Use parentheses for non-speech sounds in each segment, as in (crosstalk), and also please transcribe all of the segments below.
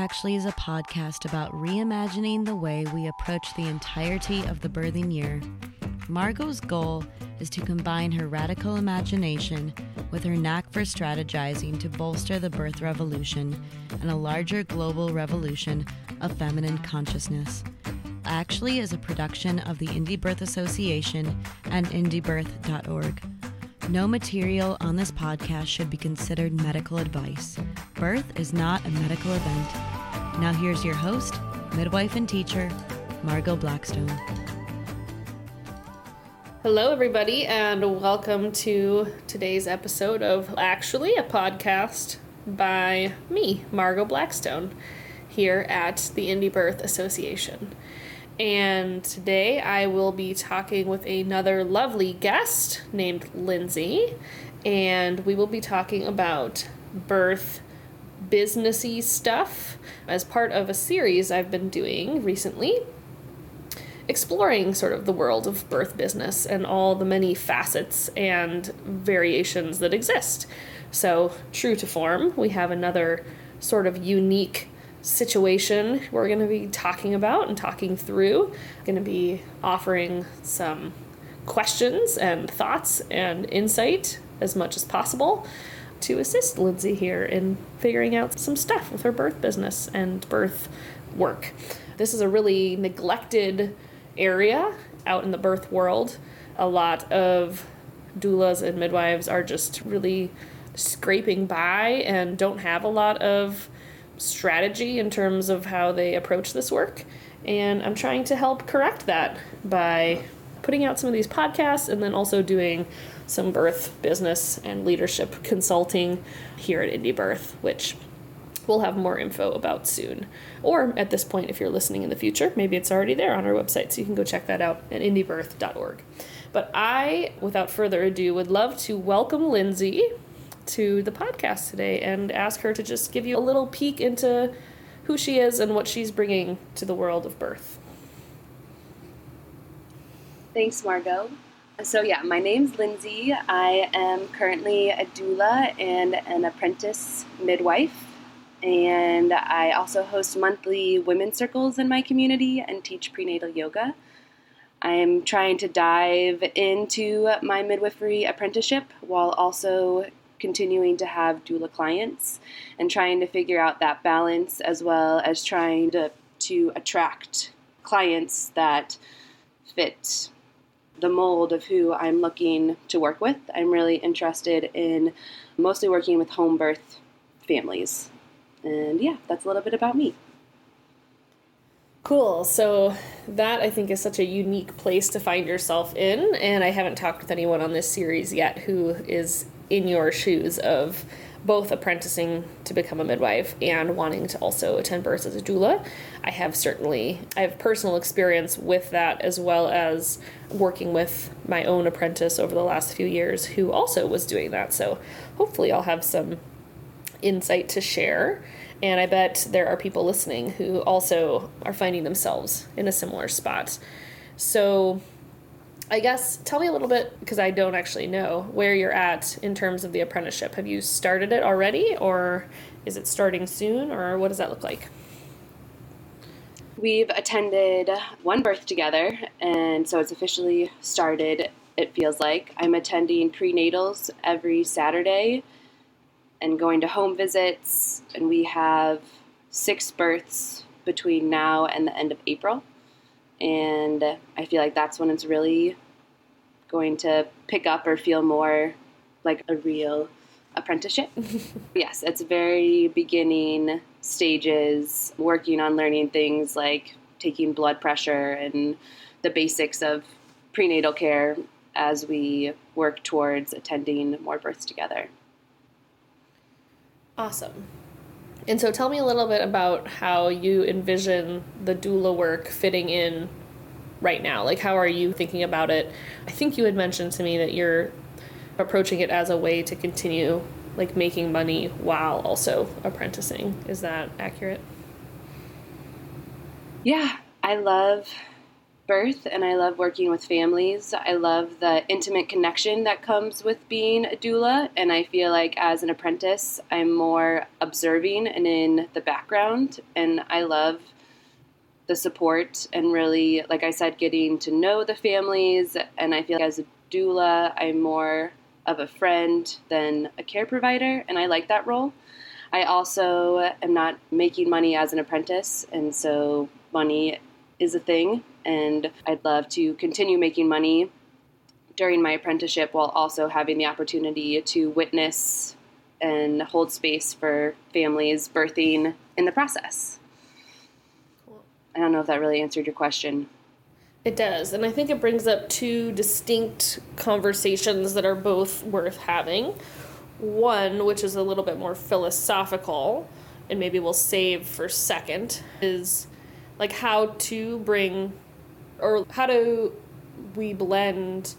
Actually is a podcast about reimagining the way we approach the entirety of the birthing year. Margot's goal is to combine her radical imagination with her knack for strategizing to bolster the birth revolution and a larger global revolution of feminine consciousness. Actually is a production of the Indie Birth Association and indiebirth.org. No material on this podcast should be considered medical advice. Birth is not a medical event. Now, here's your host, midwife and teacher, Margot Blackstone. Hello, everybody, and welcome to today's episode of Actually a Podcast by me, Margot Blackstone, here at the Indie Birth Association. And today I will be talking with another lovely guest named Lindsay, and we will be talking about birth businessy stuff as part of a series I've been doing recently exploring sort of the world of birth business and all the many facets and variations that exist. So, true to form, we have another sort of unique situation we're going to be talking about and talking through. Going to be offering some questions and thoughts and insight as much as possible to assist Lindsay here in figuring out some stuff with her birth business and birth work. This is a really neglected area out in the birth world. A lot of doulas and midwives are just really scraping by and don't have a lot of strategy in terms of how they approach this work. And I'm trying to help correct that by putting out some of these podcasts and then also doing some birth business and leadership consulting here at Indie Birth, which we'll have more info about soon. Or at this point, if you're listening in the future, maybe it's already there on our website, so you can go check that out at indiebirth.org. But I, without further ado, would love to welcome Lindsay to the podcast today and ask her to just give you a little peek into who she is and what she's bringing to the world of birth. Thanks, Margot. So, yeah, my name's Lindsay. I am currently a doula and an apprentice midwife. And I also host monthly women's circles in my community and teach prenatal yoga. I'm trying to dive into my midwifery apprenticeship while also continuing to have doula clients and trying to figure out that balance as well as trying to, to attract clients that fit the mold of who I'm looking to work with. I'm really interested in mostly working with home birth families. And yeah, that's a little bit about me. Cool. So that I think is such a unique place to find yourself in, and I haven't talked with anyone on this series yet who is in your shoes of both apprenticing to become a midwife and wanting to also attend births as a doula. I have certainly I have personal experience with that as well as working with my own apprentice over the last few years who also was doing that. So hopefully I'll have some insight to share. And I bet there are people listening who also are finding themselves in a similar spot. So I guess tell me a little bit because I don't actually know where you're at in terms of the apprenticeship. Have you started it already, or is it starting soon, or what does that look like? We've attended one birth together, and so it's officially started. It feels like I'm attending prenatals every Saturday and going to home visits, and we have six births between now and the end of April and I feel like that's when it's really going to pick up or feel more like a real apprenticeship. (laughs) yes, it's very beginning stages, working on learning things like taking blood pressure and the basics of prenatal care as we work towards attending more births together. Awesome. And so tell me a little bit about how you envision the doula work fitting in right now. Like, how are you thinking about it? I think you had mentioned to me that you're approaching it as a way to continue like making money while also apprenticing. Is that accurate? Yeah, I love birth and I love working with families. I love the intimate connection that comes with being a doula. And I feel like as an apprentice, I'm more observing and in the background. And I love the support and really, like I said, getting to know the families. And I feel like as a doula, I'm more of a friend than a care provider. And I like that role. I also am not making money as an apprentice. And so money is a thing and I'd love to continue making money during my apprenticeship while also having the opportunity to witness and hold space for families birthing in the process. Cool. I don't know if that really answered your question. It does. And I think it brings up two distinct conversations that are both worth having. One, which is a little bit more philosophical, and maybe we'll save for second, is like how to bring or how do we blend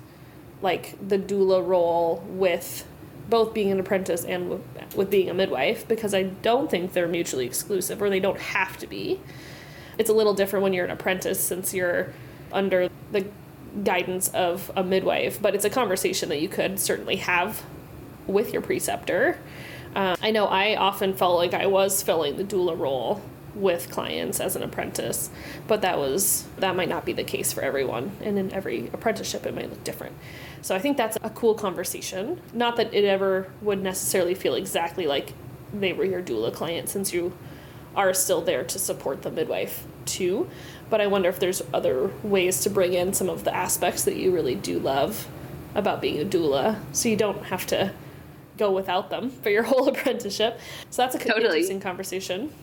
like the doula role with both being an apprentice and with, with being a midwife because I don't think they're mutually exclusive or they don't have to be. It's a little different when you're an apprentice since you're under the guidance of a midwife, but it's a conversation that you could certainly have with your preceptor. Uh, I know I often felt like I was filling the doula role with clients as an apprentice but that was that might not be the case for everyone and in every apprenticeship it might look different. So i think that's a cool conversation. Not that it ever would necessarily feel exactly like they were your doula client since you are still there to support the midwife too. But i wonder if there's other ways to bring in some of the aspects that you really do love about being a doula so you don't have to go without them for your (laughs) whole apprenticeship. So that's a totally. interesting conversation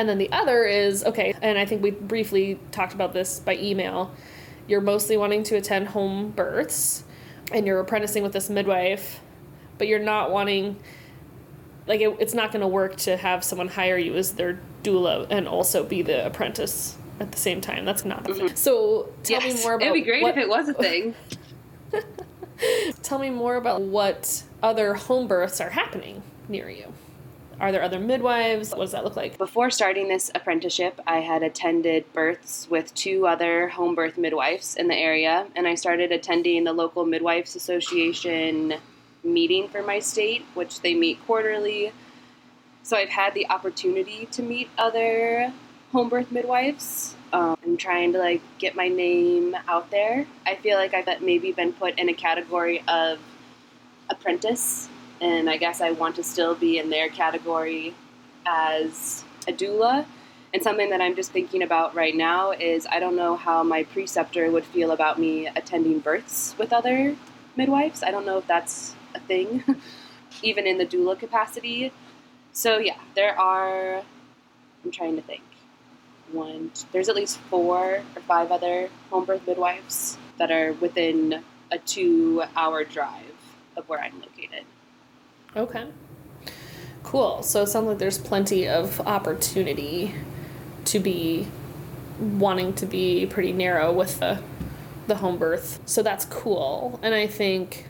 and then the other is okay, and I think we briefly talked about this by email. You're mostly wanting to attend home births and you're apprenticing with this midwife, but you're not wanting like it, it's not going to work to have someone hire you as their doula and also be the apprentice at the same time. That's not the mm-hmm. thing. So tell yes. me more about. It'd be great what, if it was a thing. (laughs) (laughs) tell me more about what other home births are happening near you. Are there other midwives? What does that look like? Before starting this apprenticeship, I had attended births with two other home birth midwives in the area, and I started attending the local midwives association meeting for my state, which they meet quarterly. So I've had the opportunity to meet other home birth midwives. Um, I'm trying to like get my name out there. I feel like I've maybe been put in a category of apprentice and I guess I want to still be in their category as a doula. And something that I'm just thinking about right now is I don't know how my preceptor would feel about me attending births with other midwives. I don't know if that's a thing, (laughs) even in the doula capacity. So, yeah, there are, I'm trying to think. One, there's at least four or five other home birth midwives that are within a two hour drive of where I'm located. Okay. Cool. So it sounds like there's plenty of opportunity to be wanting to be pretty narrow with the the home birth. So that's cool. And I think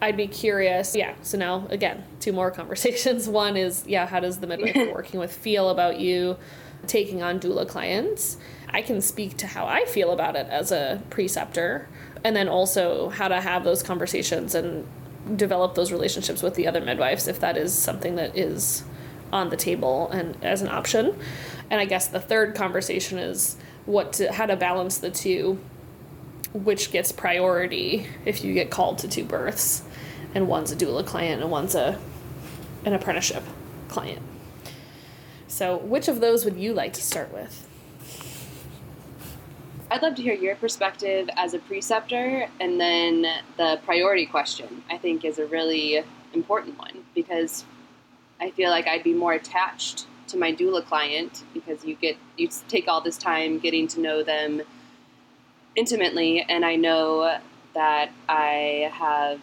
I'd be curious. Yeah. So now again, two more (laughs) conversations. One is yeah, how does the midwife we're (laughs) working with feel about you taking on doula clients? I can speak to how I feel about it as a preceptor and then also how to have those conversations and develop those relationships with the other midwives if that is something that is on the table and as an option. And I guess the third conversation is what to, how to balance the two, which gets priority if you get called to two births, and one's a doula client and one's a an apprenticeship client. So, which of those would you like to start with? I'd love to hear your perspective as a preceptor, and then the priority question, I think, is a really important one because I feel like I'd be more attached to my doula client because you get you take all this time getting to know them intimately, and I know that I have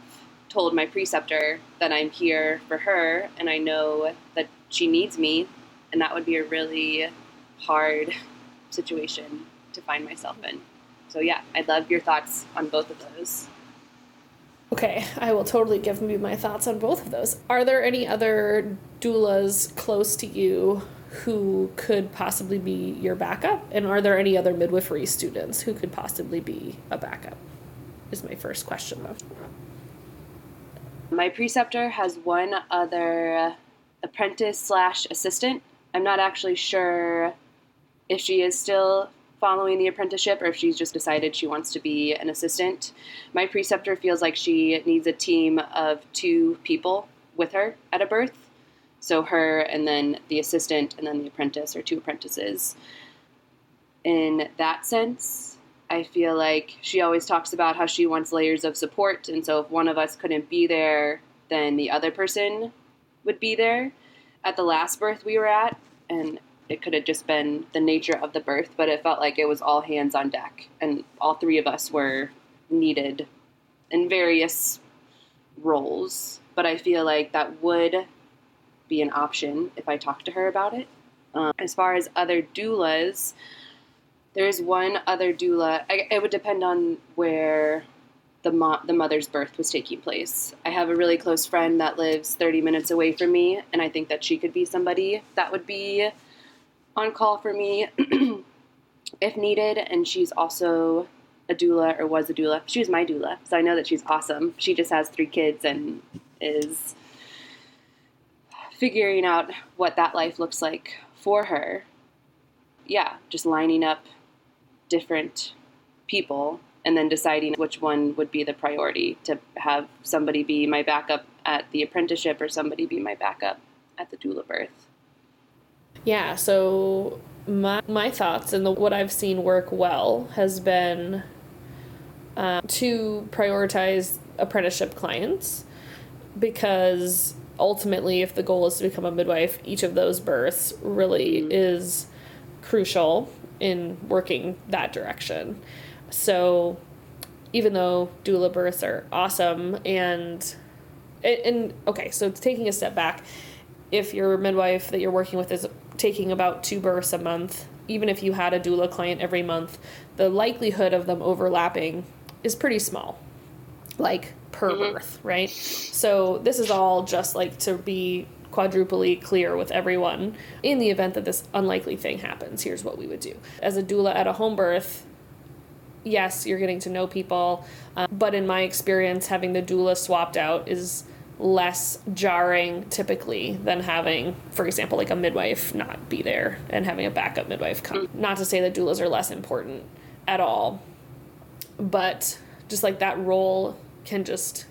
told my preceptor that I'm here for her, and I know that she needs me, and that would be a really hard situation to find myself in. So yeah, I'd love your thoughts on both of those. Okay, I will totally give you my thoughts on both of those. Are there any other doulas close to you who could possibly be your backup? And are there any other midwifery students who could possibly be a backup? Is my first question though. My preceptor has one other apprentice slash assistant. I'm not actually sure if she is still following the apprenticeship or if she's just decided she wants to be an assistant. My preceptor feels like she needs a team of two people with her at a birth. So her and then the assistant and then the apprentice or two apprentices. In that sense, I feel like she always talks about how she wants layers of support. And so if one of us couldn't be there, then the other person would be there. At the last birth we were at, and it could have just been the nature of the birth, but it felt like it was all hands on deck, and all three of us were needed in various roles. But I feel like that would be an option if I talked to her about it. Um, as far as other doulas, there's one other doula. I, it would depend on where the mo- the mother's birth was taking place. I have a really close friend that lives 30 minutes away from me, and I think that she could be somebody that would be on call for me (clears throat) if needed. And she's also a doula or was a doula. She was my doula, so I know that she's awesome. She just has three kids and is figuring out what that life looks like for her. Yeah, just lining up different people and then deciding which one would be the priority to have somebody be my backup at the apprenticeship or somebody be my backup at the doula birth. Yeah, so my my thoughts and the, what I've seen work well has been uh, to prioritize apprenticeship clients because ultimately, if the goal is to become a midwife, each of those births really mm-hmm. is crucial in working that direction. So, even though doula births are awesome and and okay, so taking a step back, if your midwife that you're working with is taking about two births a month, even if you had a doula client every month, the likelihood of them overlapping is pretty small. Like per mm-hmm. birth, right? So this is all just like to be quadruply clear with everyone in the event that this unlikely thing happens. Here's what we would do. As a doula at a home birth, yes, you're getting to know people, um, but in my experience, having the doula swapped out is less jarring typically than having, for example, like a midwife not be there and having a backup midwife come. Not to say that doulas are less important at all, but just like that role can just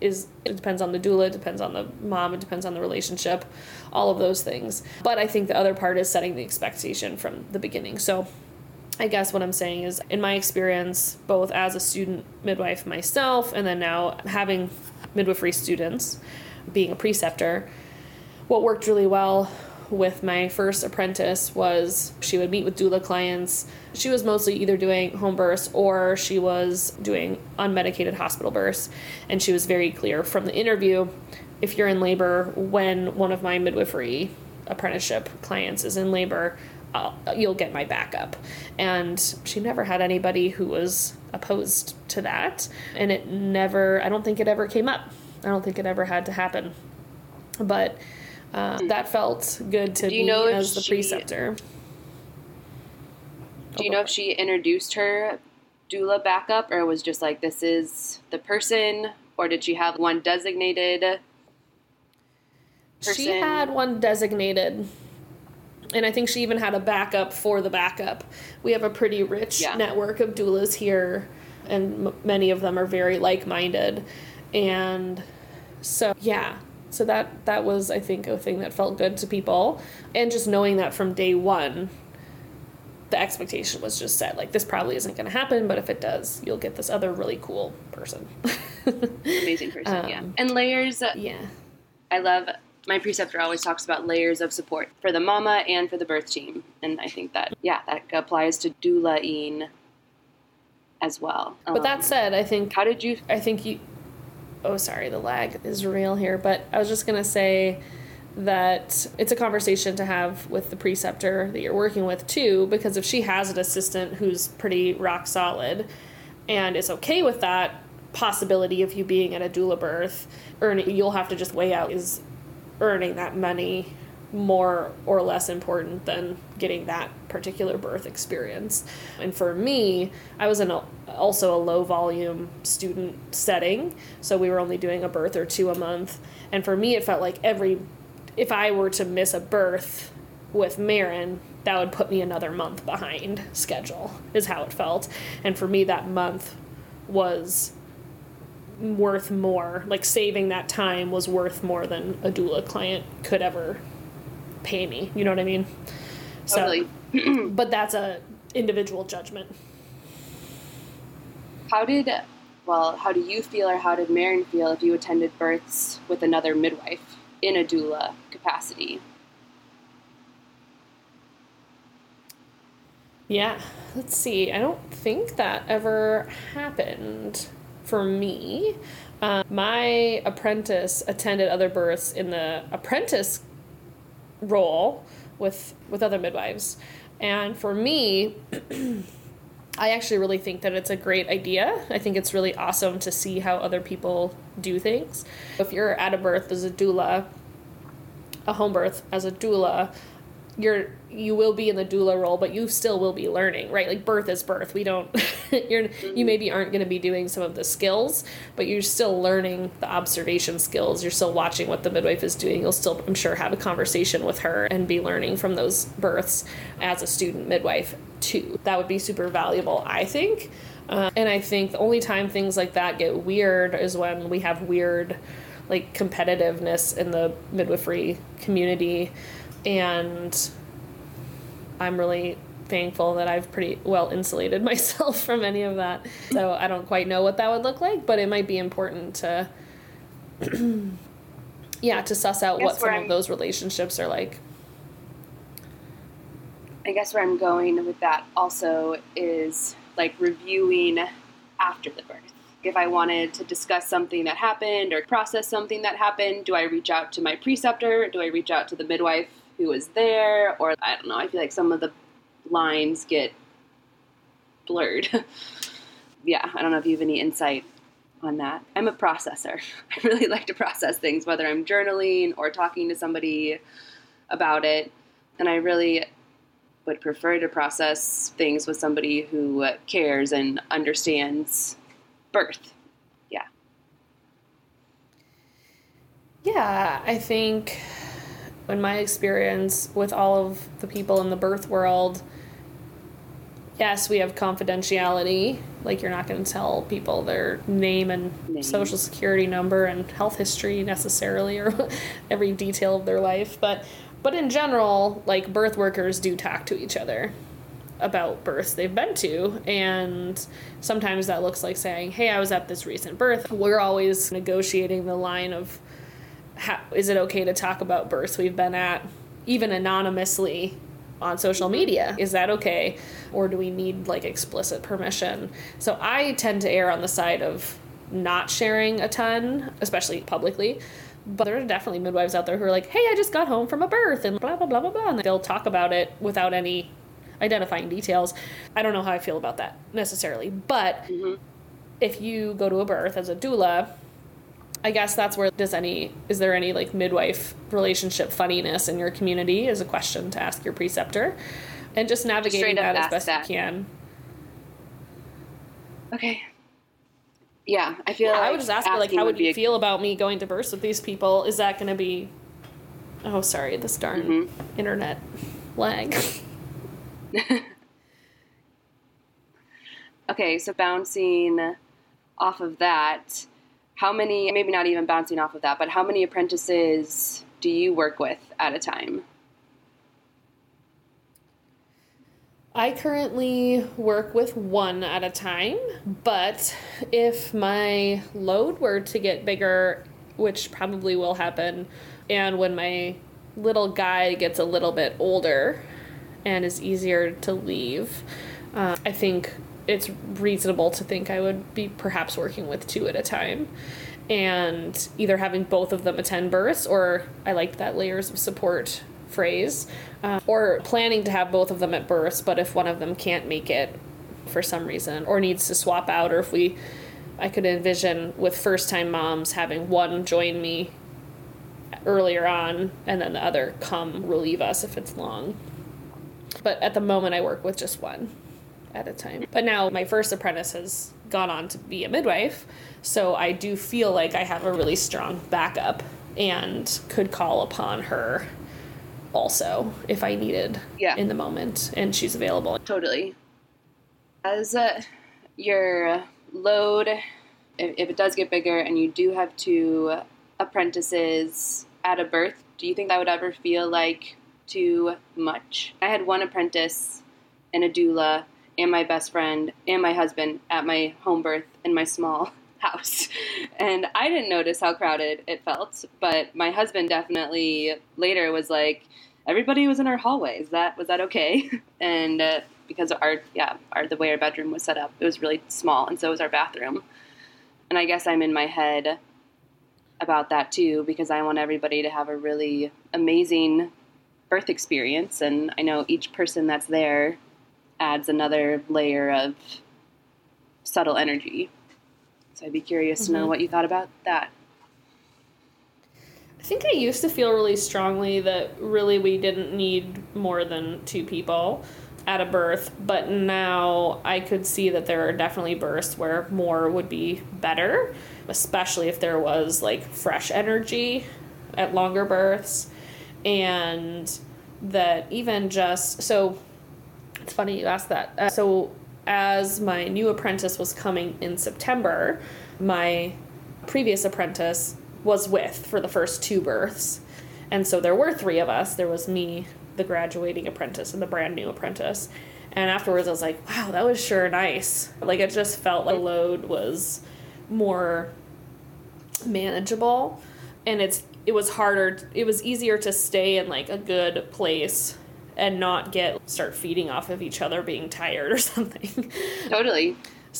is it depends on the doula, it depends on the mom, it depends on the relationship, all of those things. But I think the other part is setting the expectation from the beginning. So I guess what I'm saying is, in my experience, both as a student midwife myself and then now having midwifery students, being a preceptor, what worked really well with my first apprentice was she would meet with doula clients. She was mostly either doing home births or she was doing unmedicated hospital births. And she was very clear from the interview if you're in labor when one of my midwifery apprenticeship clients is in labor, uh, you'll get my backup. And she never had anybody who was opposed to that. And it never, I don't think it ever came up. I don't think it ever had to happen. But uh, that felt good to me as the she, preceptor. Do you know if she introduced her doula backup or was just like, this is the person? Or did she have one designated? Person? She had one designated and I think she even had a backup for the backup. We have a pretty rich yeah. network of doulas here, and m- many of them are very like-minded, and so yeah. So that that was I think a thing that felt good to people, and just knowing that from day one, the expectation was just set like this probably isn't going to happen, but if it does, you'll get this other really cool person. (laughs) Amazing person, um, yeah. And layers. Yeah. I love my preceptor always talks about layers of support for the mama and for the birth team. And I think that, yeah, that applies to doulaing as well. But that um, said, I think. How did you. I think you. Oh, sorry, the lag is real here. But I was just going to say that it's a conversation to have with the preceptor that you're working with too, because if she has an assistant who's pretty rock solid and is okay with that possibility of you being at a doula birth, or you'll have to just weigh out is earning that money more or less important than getting that particular birth experience. And for me, I was in a, also a low volume student setting, so we were only doing a birth or two a month. And for me, it felt like every, if I were to miss a birth with Maryn, that would put me another month behind schedule, is how it felt. And for me, that month was worth more. Like saving that time was worth more than a doula client could ever pay me. You know what I mean? Totally. So, (clears throat) but that's a individual judgment. How did, well, how do you feel or how did Maryn feel if you attended births with another midwife in a doula capacity? Yeah, let's see. I don't think that ever happened for me. Uh, my apprentice attended other births in the apprentice role with with other midwives, and for me. (clears throat) I actually really think that it's a great idea. I think it's really awesome to see how other people do things. If you're at a birth as a doula, a home birth as a doula, you're you will be in the doula role, but you still will be learning, right? Like birth is birth. We don't (laughs) you're you maybe aren't going to be doing some of the skills, but you're still learning the observation skills. You're still watching what the midwife is doing. You'll still I'm sure have a conversation with her and be learning from those births as a student midwife too. That would be super valuable, I think. Uh, and I think the only time things like that get weird is when we have weird like competitiveness in the midwifery community and I'm really thankful that I've pretty well insulated (laughs) myself from any of that. So I don't quite know what that would look like, but it might be important to (clears throat) yeah, to suss out what some I'm, of those relationships are like. I guess where I'm going with that also is like reviewing after the birth. If I wanted to discuss something that happened or process something that happened, do I reach out to my preceptor? Do I reach out to the midwife who was there, or I don't know. I feel like some of the lines get blurred. (laughs) yeah, I don't know if you have any insight on that. I'm a processor. (laughs) I really like to process things, whether I'm journaling or talking to somebody about it. And I really would prefer to process things with somebody who cares and understands birth. Yeah. Yeah, I think in my experience with all of the people in the birth world, yes, we have confidentiality. Like you're not going to tell people their name and name. social security number and health history necessarily or (laughs) every detail of their life, but but in general, like birth workers do talk to each other about births they've been to and sometimes that looks like saying, "Hey, I was at this recent birth." We're always negotiating the line of how, is it okay to talk about births we've been at, even anonymously on social media? Is that okay? Or do we need like explicit permission? So I tend to err on the side of not sharing a ton, especially publicly. But there are definitely midwives out there who are like, hey, I just got home from a birth and blah, blah, blah, blah, blah. And they'll talk about it without any identifying details. I don't know how I feel about that necessarily. But mm-hmm. if you go to a birth as a doula, I guess that's where does any is there any like midwife relationship funniness in your community is a question to ask your preceptor, and just navigating that as best that. you can. Okay. Yeah, I feel. Yeah, like I would just ask her like, how would you a... feel about me going to births with these people? Is that going to be? Oh, sorry, this darn mm-hmm. internet lag. (laughs) (laughs) okay, so bouncing off of that how many, maybe not even bouncing off of that, but how many apprentices do you work with at a time? I currently work with one at a time, but if my load were to get bigger, which probably will happen, and when my little guy gets a little bit older and is easier to leave, uh, I think it's reasonable to think I would be perhaps working with two at a time and either having both of them attend births or I liked that layers of support phrase uh, or planning to have both of them at births but if one of them can't make it for some reason or needs to swap out or if we I could envision with first time moms having one join me earlier on, and then the other come relieve us if it's long. But at the moment, I work with just one at a time. But now my first apprentice has gone on to be a midwife, so I do feel like I have a really strong backup and could call upon her also if I needed Yeah. in the moment and she's available. Totally. As uh, your load, if, if it does get bigger and you do have two apprentices at a birth, do you think that would ever feel like too much? I had one apprentice and a doula and my best friend and my husband at my home birth in my small (laughs) house. And I didn't notice how crowded it felt, but my husband definitely later was like, everybody was in our hallway. Is that was that okay? (laughs) And uh, because our yeah, our the way our bedroom was set up, it was really small, and so was our bathroom. And I guess I'm in my head about that too because I want everybody to have a really amazing birth experience, and I know each person that's there adds another layer of subtle energy. So I'd be curious to know Mhm. what you thought about that. I think I used to feel really strongly that really we didn't need more than two people at a birth, but now I could see that there are definitely births where more would be better, especially if there was like fresh energy at longer births. And that even just so it's funny you asked that. Uh, so as my new apprentice was coming in September, my previous apprentice was with for the first two births. And so there were three of us. There was me, the graduating apprentice, and the brand new apprentice. And afterwards, I was like, wow, that was sure nice. Like, it just felt like the load was more manageable. And it's it was harder, it was easier to stay in like a good place and not get start feeding off of each other being tired or (laughs) something. Totally.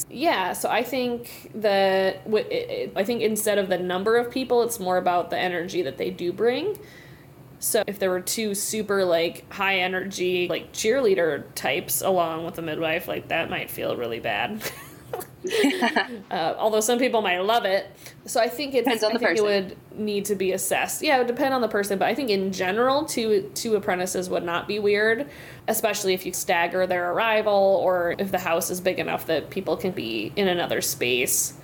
Yeah, so I think that wi- it- it- I think instead of the number of people, it's more about the energy that they do bring. So if there were two super like high energy like cheerleader types along with the midwife, like that might feel really bad. (laughs) (laughs) uh, although some people might love it, so I think it Depends on I the think person. it would need to be assessed. Yeah, it would depend on the person, but I think in general, two two apprentices would not be weird, especially if you stagger their arrival or if the house is big enough that people can be in another space,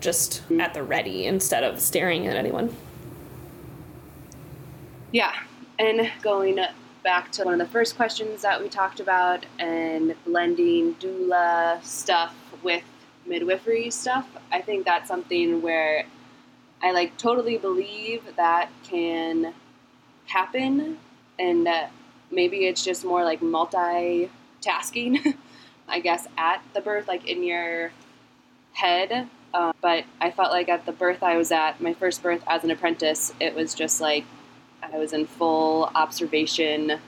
just at the ready instead of staring at anyone. Yeah, and going back to one of the first questions that we talked about and blending doula stuff with midwifery stuff, I think that's something where I like totally believe that can happen and maybe it's just more like multitasking, (laughs) I guess, at the birth, like in your head. Uh, but I felt like at the birth I was at, my first birth as an apprentice, it was just like I was in full observation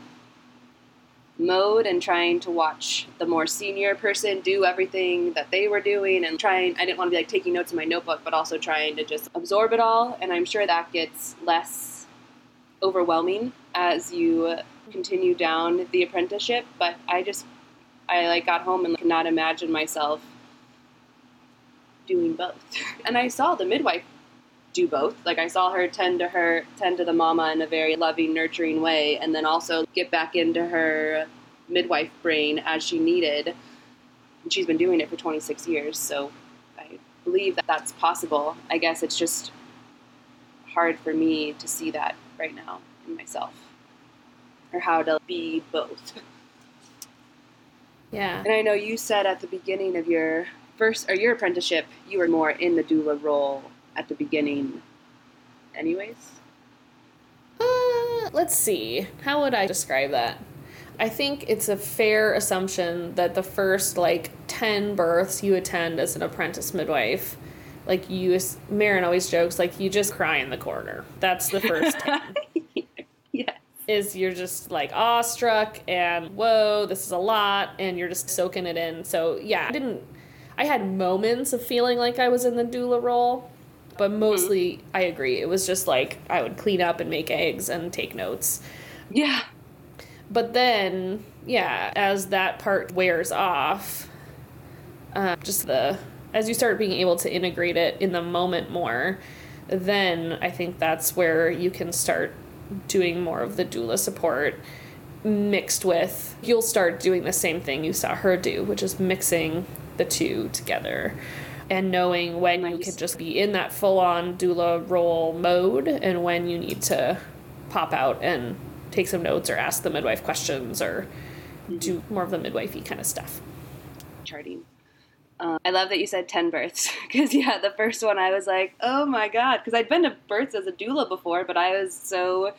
mode and trying to watch the more senior person do everything that they were doing and trying I didn't want to be like taking notes in my notebook but also trying to just absorb it all. And I'm sure that gets less overwhelming as you continue down the apprenticeship but I just I like got home and could not imagine myself doing both. (laughs) And I saw the midwife do both. Like I saw her tend to her tend to the mama in a very loving, nurturing way, and then also get back into her midwife brain as she needed. And she's been doing it for 26 years, so I believe that that's possible. I guess it's just hard for me to see that right now in myself, or how to be both. (laughs) Yeah. And I know you said at the beginning of your first or your apprenticeship, you were more in the doula role at the beginning, anyways. Uh, let's see. How would I describe that? I think it's a fair assumption that the first like 10 births you attend as an apprentice midwife, like you, Maryn always jokes, like you just cry in the corner. That's the first (laughs) 10. yeah. is you're just like awestruck and whoa, this is a lot, and you're just soaking it in. So yeah, I didn't. I had moments of feeling like I was in the doula role, but mostly I agree. It was just like I would clean up and make eggs and take notes. Yeah. But then, yeah, as that part wears off, uh, just the as you start being able to integrate it in the moment more, then I think that's where you can start doing more of the doula support mixed with you'll start doing the same thing you saw her do, which is mixing the two together and knowing when nice. you can just be in that full on doula role mode and when you need to pop out and take some notes or ask the midwife questions or mm-hmm. do more of the midwifey kind of stuff. Charting. Uh, I love that you said 10 births (laughs) because, yeah, the first one I was like, oh my God, because I'd been to births as a doula before, but I was so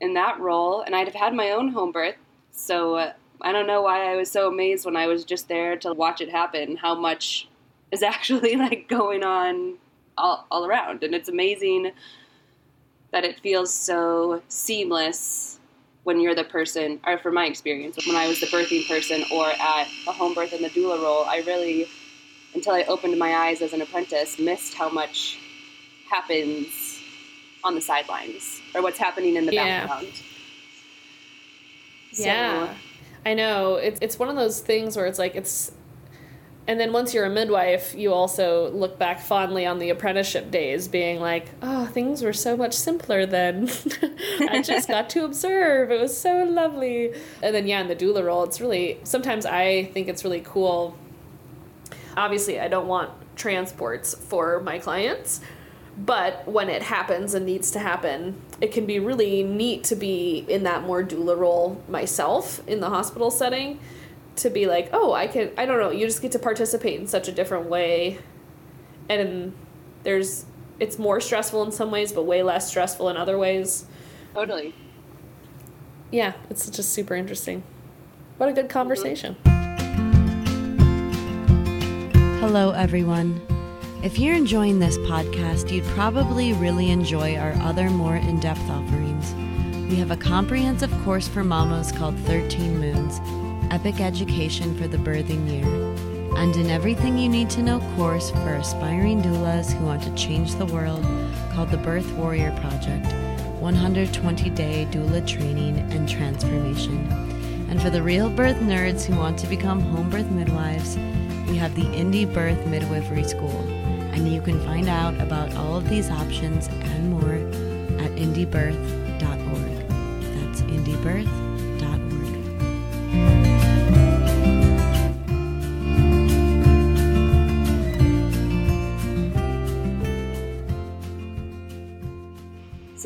in that role and I'd have had my own home birth. So uh, I don't know why I was so amazed when I was just there to watch it happen, how much is actually (laughs) like going on all, all around. And it's amazing that it feels so seamless when you're the person, or for my experience, when I was the birthing person or at a home birth in the doula role, I really, until I opened my eyes as an apprentice, missed how much happens on the sidelines or what's happening in the yeah. background. So, yeah. I know. It's, it's one of those things where it's like, it's and then once you're a midwife, you also look back fondly on the apprenticeship days, being like, oh, things were so much simpler then. (laughs) I just got to observe. It was so lovely. And then, yeah, in the doula role, it's really, sometimes I think it's really cool. Obviously, I don't want transports for my clients, but when it happens and needs to happen, it can be really neat to be in that more doula role myself in the hospital setting to be like, oh, I can, I don't know, you just get to participate in such a different way. And there's, it's more stressful in some ways, but way less stressful in other ways. Totally. Yeah, it's just super interesting. What a good mm-hmm. conversation. Hello, everyone. If you're enjoying this podcast, you'd probably really enjoy our other more in depth offerings. We have a comprehensive course for mamas called 13 Moons Epic Education for the Birthing Year, and an Everything You Need to Know course for aspiring doulas who want to change the world called the Birth Warrior Project 120 day doula training and transformation. And for the real birth nerds who want to become home birth midwives, we have the Indie Birth Midwifery School, and you can find out about all of these options and more at indiebirth.org. That's indiebirth.org.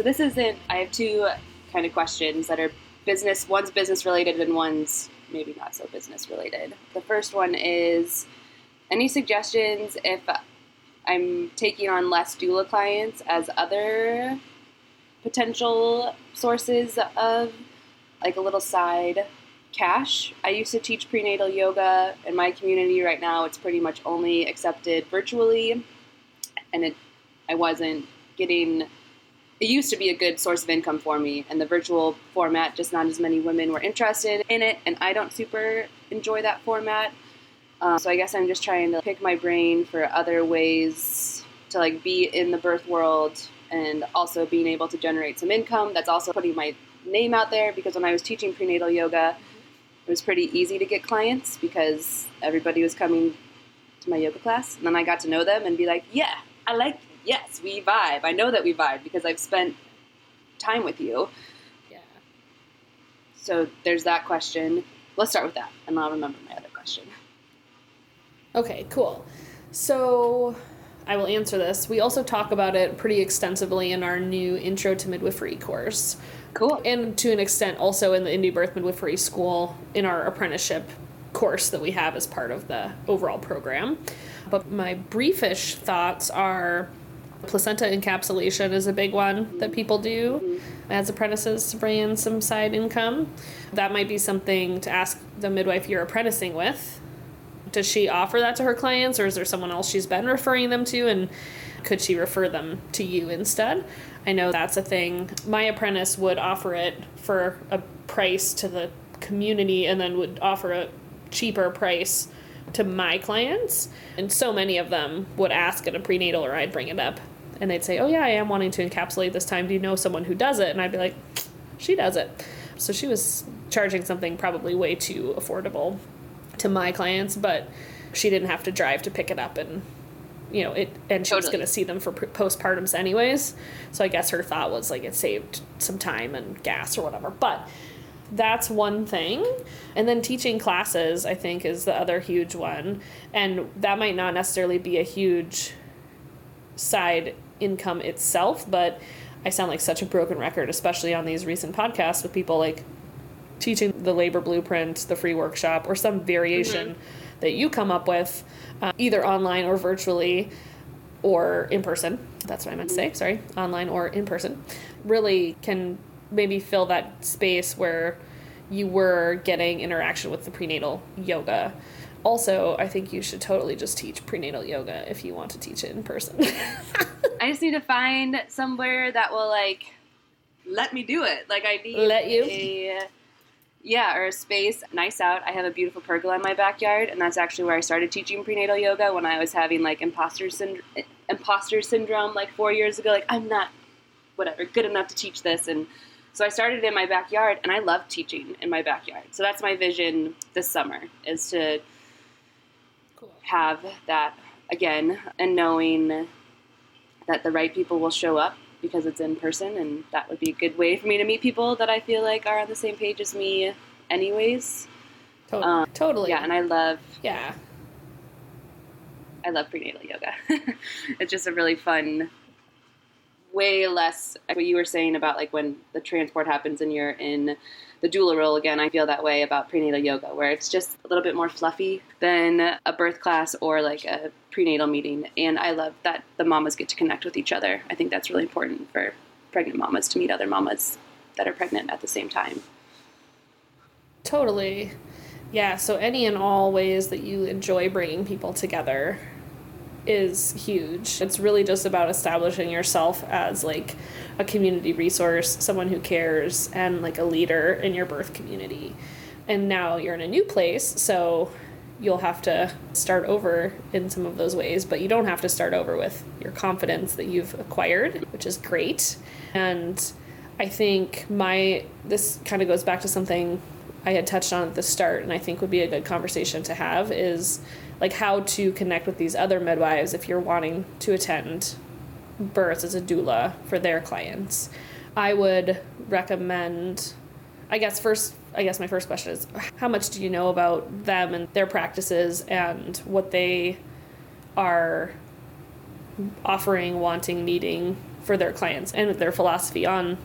this isn't. I have two kind of questions that are business. One's business related, and one's maybe not so business related. The first one is any suggestions if I'm taking on less doula clients as other potential sources of like a little side cash. I used to teach prenatal yoga in my community. Right now, it's pretty much only accepted virtually, and it I wasn't getting it used to be a good source of income for me and the virtual format just not as many women were interested in it and i don't super enjoy that format. Um, so i guess i'm just trying to pick my brain for other ways to like be in the birth world and also being able to generate some income. That's also putting my name out there because when i was teaching prenatal yoga it was pretty easy to get clients because everybody was coming to my yoga class and then i got to know them and be like yeah i like yes, we vibe. I know that we vibe because I've spent time with you. Yeah. So there's that question. Let's start with that, and I'll remember my other question. Okay, cool. So I will answer this. We also talk about it pretty extensively in our new Intro to Midwifery course. Cool. And to an extent, also in the Indie Birth Midwifery School in our apprenticeship course that we have as part of the overall program. But my briefish thoughts are Placenta encapsulation is a big one that people do as apprentices to bring in some side income. That might be something to ask the midwife you're apprenticing with. Does she offer that to her clients, or is there someone else she's been referring them to, and could she refer them to you instead? I know that's a thing. My apprentice would offer it for a price to the community and then would offer a cheaper price to my clients. And so many of them would ask at a prenatal or I'd bring it up and they'd say, "Oh yeah, I am wanting to encapsulate this time. Do you know someone who does it?" And I'd be like, "She does it." So she was charging something probably way too affordable to my clients, but she didn't have to drive to pick it up and you know it and she was going to see them for postpartums anyways so i guess her thought was like it saved some time and gas or whatever but that's one thing and then teaching classes i think is the other huge one and that might not necessarily be a huge side income itself but i sound like such a broken record especially on these recent podcasts with people like teaching the labor blueprint the free workshop or some variation that you come up with uh, either online or virtually or in person. That's what i meant to say sorry. Online or in person. Really can maybe fill that space where you were getting interaction with the prenatal yoga also i think you should totally just teach prenatal yoga if you want to teach it in person (laughs) I just need to find somewhere that will like let me do it. Like I need Let you? a yeah, or a space nice out. I have a beautiful pergola in my backyard, and that's actually where I started teaching prenatal yoga when I was having like imposter synd- imposter syndrome like four years ago. Like I'm not whatever good enough to teach this, and so I started in my backyard, and I love teaching in my backyard. So that's my vision this summer is to. Have that again and knowing that the right people will show up because it's in person and that would be a good way for me to meet people that I feel like are on the same page as me anyways. To- Um, totally Yeah, and I love yeah I love prenatal yoga. (laughs) it's just a really fun way less like what you were saying about like when the transport happens and you're in the doula role again i feel that way about prenatal yoga where it's just a little bit more fluffy than a birth class or like a prenatal meeting. And i love that the mamas get to connect with each other. I think that's really important for pregnant mamas to meet other mamas that are pregnant at the same time. Totally. Yeah, so any and all ways that you enjoy bringing people together is huge. It's really just about establishing yourself as like a community resource, someone who cares and like a leader in your birth community. And now you're in a new place, so you'll have to start over in some of those ways, but you don't have to start over with your confidence that you've acquired, which is great. And I think my this kind of goes back to something I had touched on at the start, and I think would be a good conversation to have is like how to connect with these other midwives if you're wanting to attend births as a doula for their clients. I would recommend, I guess, first, I guess my first question is how much do you know about them and their practices and what they are offering, wanting, needing for their clients and their philosophy on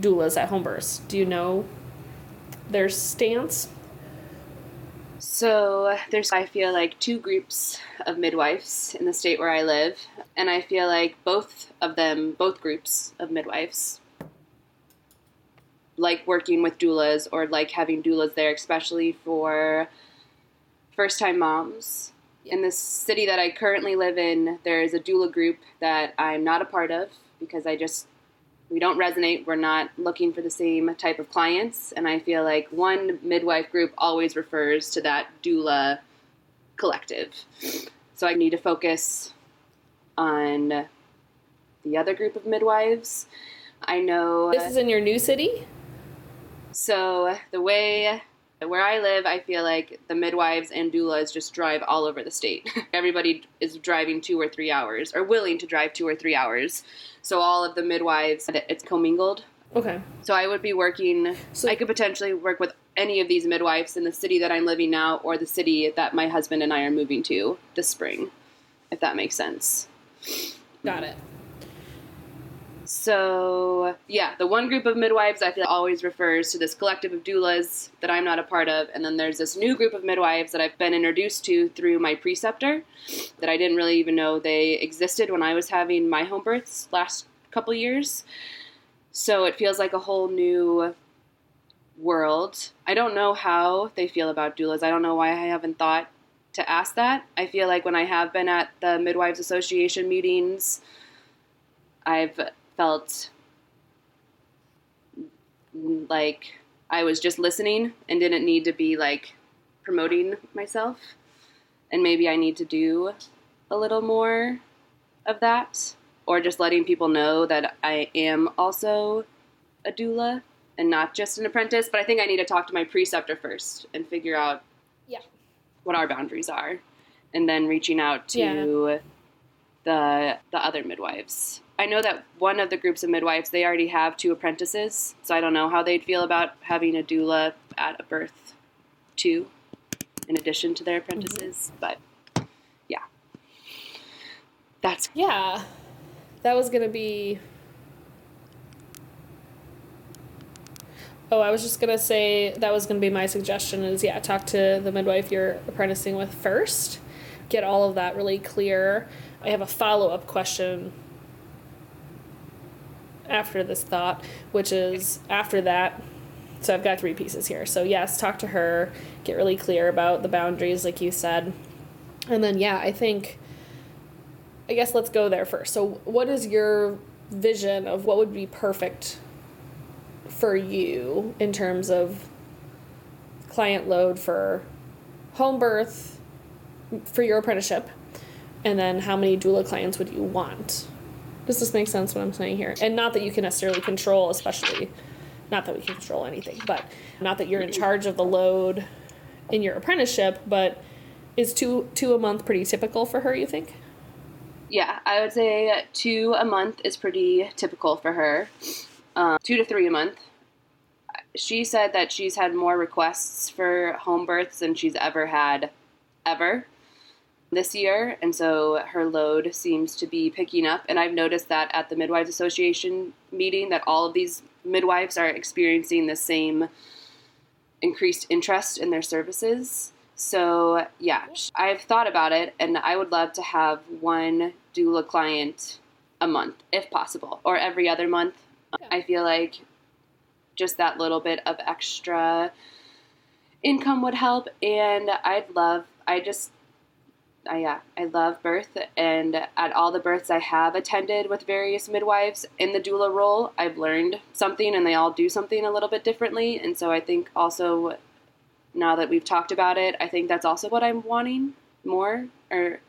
doulas at home births? Do you know their stance? So there's, I feel like, two groups of midwives in the state where I live, and I feel like both of them, both groups of midwives, like working with doulas or like having doulas there, especially for first-time moms. In the city that I currently live in, there is a doula group that I'm not a part of because I just we don't resonate. We're not looking for the same type of clients. And I feel like one midwife group always refers to that doula collective. So I need to focus on the other group of midwives. I know. This is in your new city? So the way where I live, I feel like the midwives and doulas just drive all over the state. (laughs) Everybody is driving two or three hours, or willing to drive two or three hours. So all of the midwives, it's commingled. Okay. So I would be working. So- I could potentially work with any of these midwives in the city that I'm living now, or the city that my husband and I are moving to this spring, if that makes sense. Got it. So, yeah, the one group of midwives I feel always refers to this collective of doulas that I'm not a part of. And then there's this new group of midwives that I've been introduced to through my preceptor that I didn't really even know they existed when I was having my home births last couple years. So it feels like a whole new world. I don't know how they feel about doulas. I don't know why I haven't thought to ask that. I feel like when I have been at the Midwives Association meetings, I've felt like I was just listening and didn't need to be like promoting myself. And maybe I need to do a little more of that or just letting people know that I am also a doula and not just an apprentice. But I think I need to talk to my preceptor first and figure out Yeah. what our boundaries are. And then reaching out to the the other midwives. I know that one of the groups of midwives they already have two apprentices, so I don't know how they'd feel about having a doula at a birth too, in addition to their mm-hmm. apprentices. But yeah, that's Yeah. That was going to be. Oh, I was just going to say that was going to be my suggestion is yeah, talk to the midwife you're apprenticing with first. Get all of that really clear. I have a follow up question after this thought, which is after that. So I've got three pieces here. So, yes, talk to her, get really clear about the boundaries, like you said. And then, yeah, I think I guess let's go there first. So, what is your vision of what would be perfect for you in terms of client load for home birth for your apprenticeship? And then, how many doula clients would you want? Does this make sense what I'm saying here? And not that you can necessarily control, especially, not that we can control anything, but not that you're in charge of the load in your apprenticeship, but is two two a month pretty typical for her, you think? Yeah, I would say two a month is pretty typical for her. Um, two to three a month. She said that she's had more requests for home births than she's ever had, ever, this year, and so her load seems to be picking up. And I've noticed that at the Midwives Association meeting, that all of these midwives are experiencing the same increased interest in their services. So, yeah, I've thought about it, and I would love to have one doula client a month, if possible, or every other month. I feel like just that little bit of extra income would help, and I'd love, I just, I, yeah, I love birth, and at all the births I have attended with various midwives in the doula role, I've learned something, and they all do something a little bit differently, and so I think also now that we've talked about it, I think that's also what I'm wanting more. Or,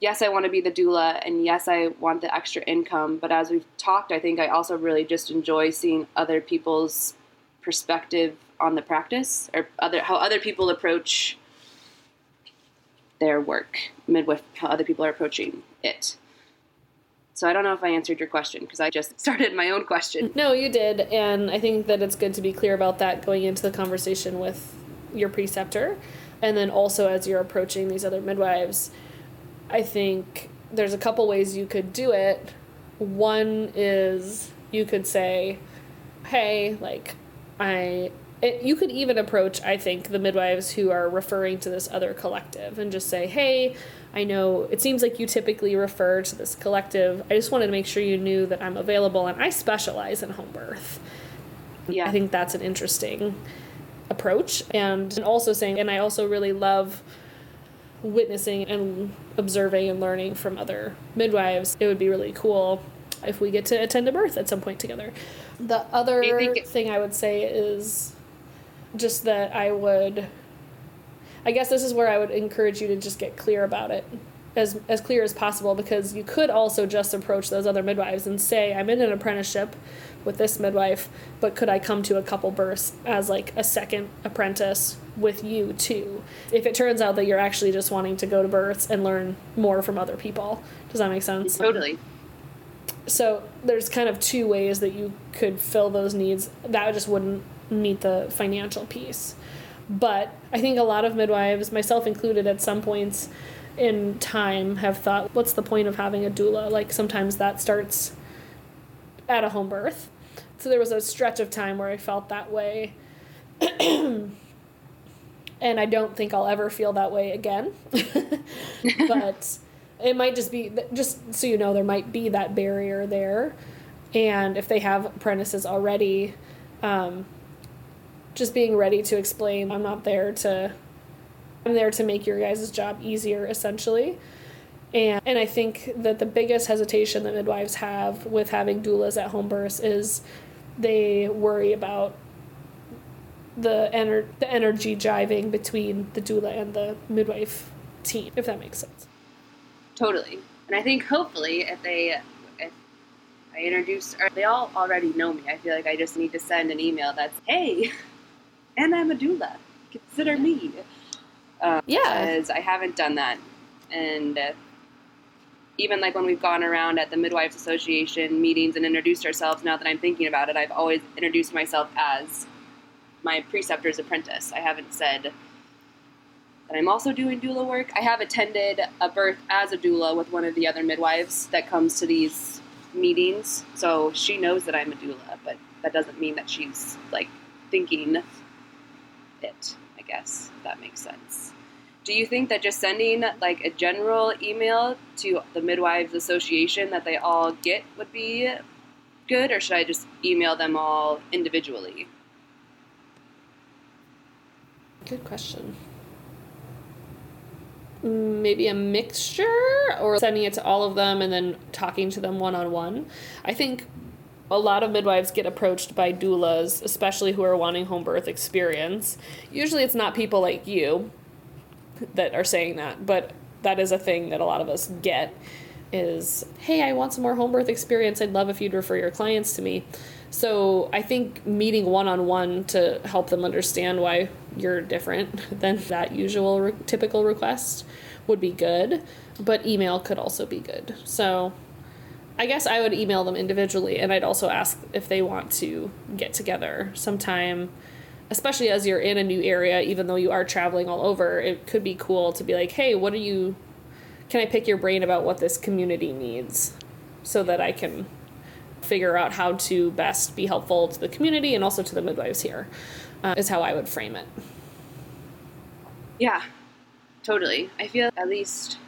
yes, I want to be the doula, and yes, I want the extra income. But as we've talked, I think I also really just enjoy seeing other people's perspective on the practice, or other how other people approach their work, midwife, how other people are approaching it. So I don't know if I answered your question because I just (laughs) started my own question. No, you did, and I think that it's good to be clear about that going into the conversation with your preceptor, and then also as you're approaching these other midwives. I think there's a couple ways you could do it. One is you could say, "Hey, like, I." It, you could even approach, I think, the midwives who are referring to this other collective and just say, "Hey, I know it seems like you typically refer to this collective. I just wanted to make sure you knew that I'm available and I specialize in home birth. Yeah. I think that's an interesting approach. And, and also saying, and I also really love witnessing and observing and learning from other midwives. It would be really cool if we get to attend a birth at some point together. The other thing I would say is just that I would I guess this is where I would encourage you to just get clear about it. As, as clear as possible because you could also just approach those other midwives and say i'm in an apprenticeship with this midwife but could i come to a couple births as like a second apprentice with you too if it turns out that you're actually just wanting to go to births and learn more from other people does that make sense Totally. so there's kind of two ways that you could fill those needs that just wouldn't meet the financial piece. But i think a lot of midwives myself included at some points in time have thought what's the point of having a doula? Like sometimes that starts at a home birth. So there was a stretch of time where i felt that way. (clears throat) And i don't think i'll ever feel that way again. (laughs) But it might just be just so you know there might be that barrier there. And if they have apprentices already um, just being ready to explain i'm not there to i'm there to make your guys' job easier essentially and, and i think that the biggest hesitation that midwives have with having doulas at home births is they worry about the, ener- the energy jiving between the doula and the midwife team if that makes sense Totally. And I think hopefully if they if I introduce or they all already know me, I feel like I just need to send an email that's hey, and I'm a doula. Consider me. Um, Yeah. Because I haven't done that, and uh, even like when we've gone around at the Midwives Association meetings and introduced ourselves, now that I'm thinking about it, I've always introduced myself as my preceptor's apprentice. I haven't said that I'm also doing doula work. I have attended a birth as a doula with one of the other midwives that comes to these meetings, so she knows that I'm a doula, but that doesn't mean that she's like thinking it, I guess, if that makes sense. Do you think that just sending like a general email to the Midwives Association that they all get would be good, or should I just email them all individually? Good question. Maybe a mixture or sending it to all of them and then talking to them one on one. I think a lot of midwives get approached by doulas, especially who are wanting home birth experience. Usually it's not people like you that are saying that, but that is a thing that a lot of us get is, "Hey, I want some more home birth experience. I'd love if you'd refer your clients to me." So, I think meeting one-on-one to help them understand why you're different (laughs) than that usual re- typical request would be good, but email could also be good. So, I guess I would email them individually, and I'd also ask if they want to get together sometime, especially as you're in a new area, even though you are traveling all over. It could be cool to be like, hey, what are you? Can I pick your brain about what this community needs so that I can figure out how to best be helpful to the community and also to the midwives here? Uh, is how I would frame it. Yeah, totally. I feel at least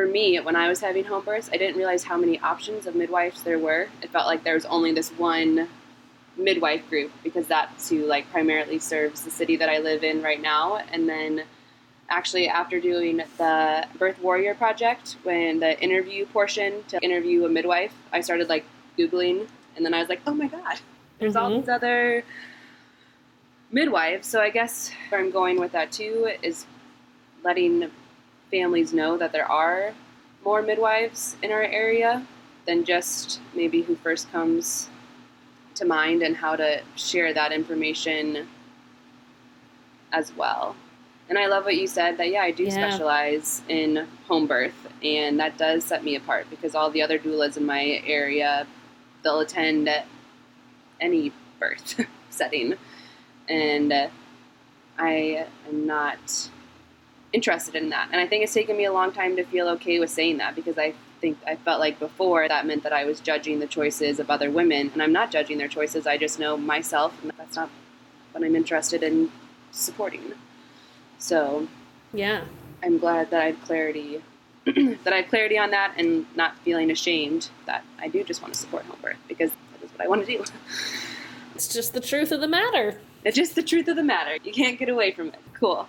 for me, when I was having home births, I didn't realize how many options of midwives there were. It felt like there was only this one midwife group because that's who like primarily serves the city that I live in right now. And then actually after doing the Birth Warrior project, when the interview portion to interview a midwife, I started like Googling and then I was like, oh my God, there's all Mhm. these other midwives. So I guess where I'm going with that too is letting families know that there are more midwives in our area than just maybe who first comes to mind and how to share that information as well. And I love what you said that, yeah, I do Yeah. specialize in home birth, and that does set me apart because all the other doulas in my area, they'll attend any birth (laughs) setting. And I am not interested in that. And I think it's taken me a long time to feel okay with saying that because I think I felt like before that meant that I was judging the choices of other women. And I'm not judging their choices, I just know myself, and that's not what I'm interested in supporting. So Yeah. I'm glad that I have clarity. (clears throat) that I have clarity on that and not feeling ashamed that I do just want to support home birth because that is what I want to do. (laughs) It's just the truth of the matter. It's just the truth of the matter. You can't get away from it. Cool.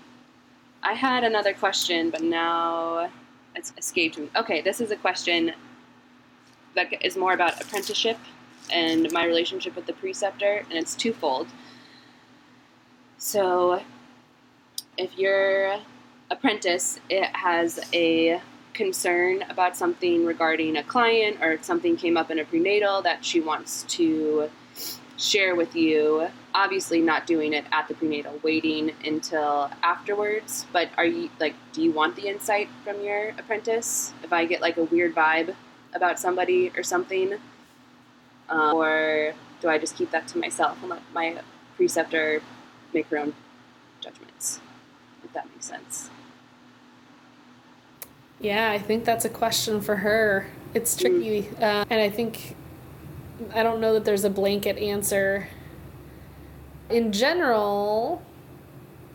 I had another question, but now it's escaped me. Okay, this is a question that is more about apprenticeship and my relationship with the preceptor, and it's twofold. So, if your apprentice it has a concern about something regarding a client or if something came up in a prenatal that she wants to share with you obviously not doing it at the prenatal waiting until afterwards but are you like do you want the insight from your apprentice if i get like a weird vibe about somebody or something um, or do i just keep that to myself and let my preceptor make her own judgments if that makes sense Yeah, I think that's a question for her. It's tricky. Uh, and I think, I don't know that there's a blanket answer. In general,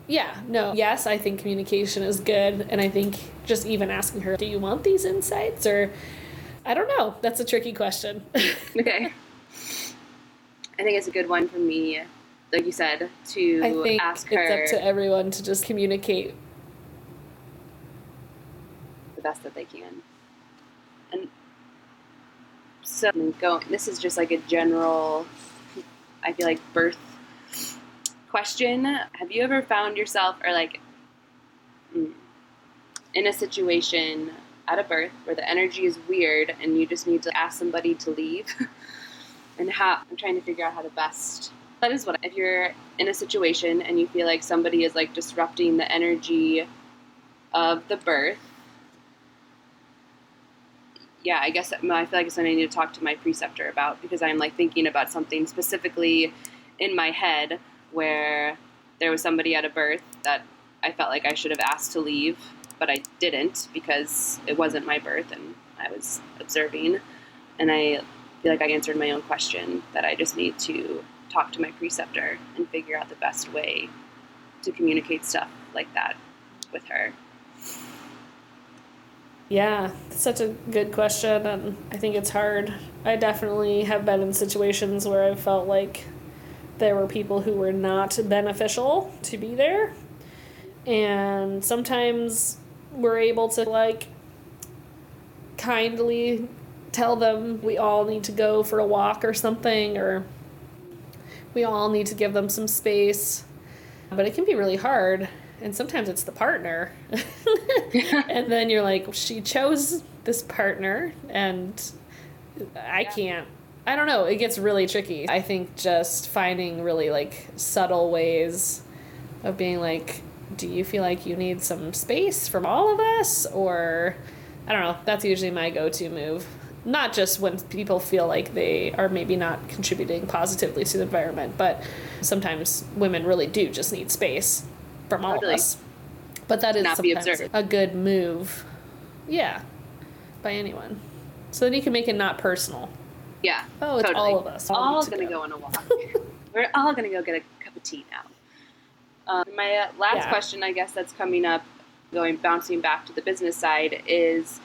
yeah, no, yes, I think communication is good. And I think just even asking her, do you want these insights? Or, I don't know. That's a tricky question. (laughs) okay i think it's a good one for me like you said to I think ask her it's up to everyone to just communicate. the best that they can. And so go this is just like a general I feel like birth question. Have you ever found yourself or like mm, in a situation at a birth where the energy is weird and you just need to ask somebody to leave? (laughs) and how I'm trying to figure out how to best that is what if you're in a situation and you feel like somebody is like disrupting the energy of the birth yeah, I guess I feel like it's something I need to talk to my preceptor about because I'm like thinking about something specifically in my head where there was somebody at a birth that I felt like I should have asked to leave, but I didn't because it wasn't my birth and I was observing. And I feel like I answered my own question that I just need to talk to my preceptor and figure out the best way to communicate stuff like that with her. Yeah, such a good question, and I think it's hard. I definitely have been in situations where I felt like there were people who were not beneficial to be there, and sometimes we're able to like kindly tell them we all need to go for a walk or something, or we all need to give them some space. But it can be really hard and sometimes it's the partner. (laughs) and then you're like, she chose this partner, and I can't. I don't know. It gets really tricky. I think just finding really like subtle ways of being like, do you feel like you need some space from all of us? Or, I don't know. That's usually my go to move. Not just when people feel like they are maybe not contributing positively to the environment, but sometimes women really do just need space from all totally. of us. But that is not sometimes a good move. Yeah. By anyone. So then you can make it not personal. Yeah. Oh, it's totally. all of us. All, all gonna go. go on a walk. (laughs) We're all gonna go get a cup of tea now. Um, my uh, last yeah. question, I guess, that's coming up, going bouncing back to the business side, is: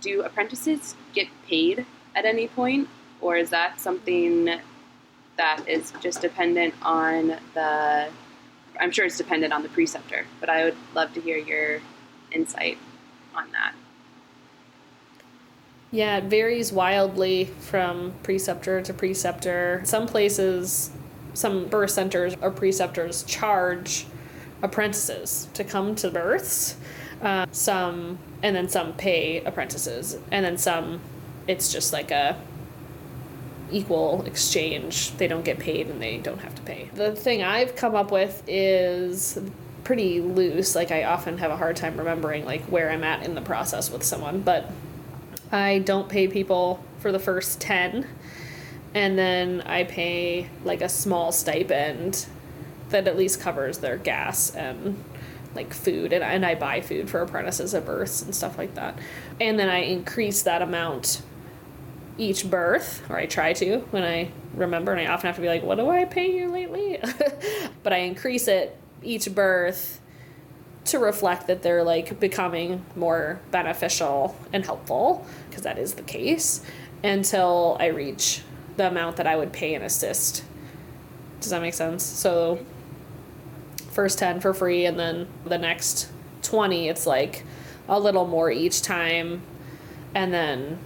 Do apprentices get paid at any point, or is that something that is just dependent on the I'm sure it's dependent on the preceptor, but I would love to hear your insight on that. Yeah, it varies wildly from preceptor to preceptor. Some places, some birth centers or preceptors charge apprentices to come to births. Uh, some, and then some pay apprentices, and then some, it's just like a equal exchange. They don't get paid and they don't have to pay. The thing I've come up with is pretty loose. Like I often have a hard time remembering like where I'm at in the process with someone, but I don't pay people for the first 10 and then I pay like a small stipend that at least covers their gas and like food and, and I buy food for apprentices at births and stuff like that. And then I increase that amount each birth, or I try to when I remember, and I often have to be like, what do I pay you lately? (laughs) but I increase it each birth to reflect that they're like becoming more beneficial and helpful, because that is the case, until I reach the amount that I would pay an assist. Does that make sense? So, first 10 for free, and then the next 20, it's like a little more each time, and then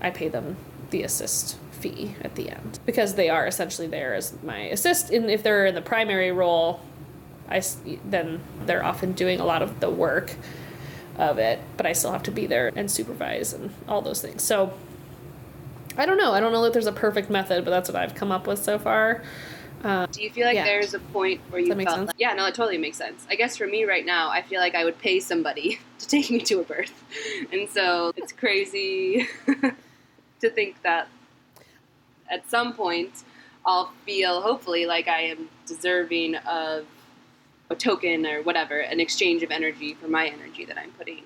I pay them the assist fee at the end because they are essentially there as my assist. And if they're in the primary role, I then they're often doing a lot of the work of it, but I still have to be there and supervise and all those things. So I don't know. I don't know that there's a perfect method, but that's what I've come up with so far. Uh, Do you feel like yeah. there's a point where you felt like, yeah, no, it totally makes sense. I guess for me right now, I feel like I would pay somebody (laughs) to take me to a birth, and so it's crazy (laughs) to think that at some point I'll feel hopefully like I am deserving of a token or whatever, an exchange of energy for my energy that I'm putting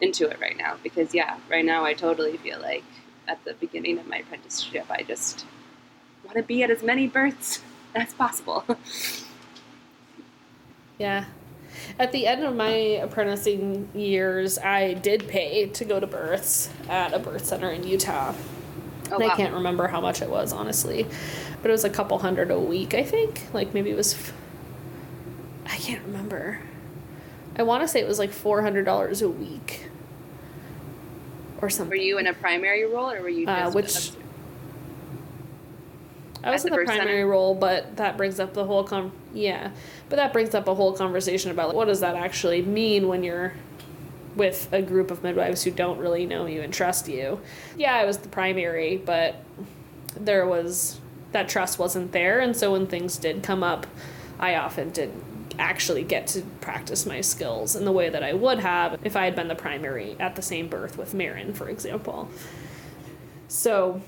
into it right now. Because yeah, right now I totally feel like at the beginning of my apprenticeship I just want to be at as many births (laughs) as possible. yeah. At the end of my apprenticing years, I did pay to go to births at a birth center in Utah. Oh, wow. I can't remember how much it was, honestly. But it was a couple hundred a week, I think. Like maybe it was. I can't remember. I want to say it was like $400 a week or something. Were you in a primary role or were you uh, which I was in the, the primary center? role, but that brings up the whole com yeah. But that brings up a whole conversation about like, what does that actually mean when you're with a group of midwives who don't really know you and trust you. Yeah, I was the primary, but there was that trust wasn't there, and so when things did come up, I often did actually get to practice my skills in the way that I would have if I had been the primary at the same birth with Maryn, for example. So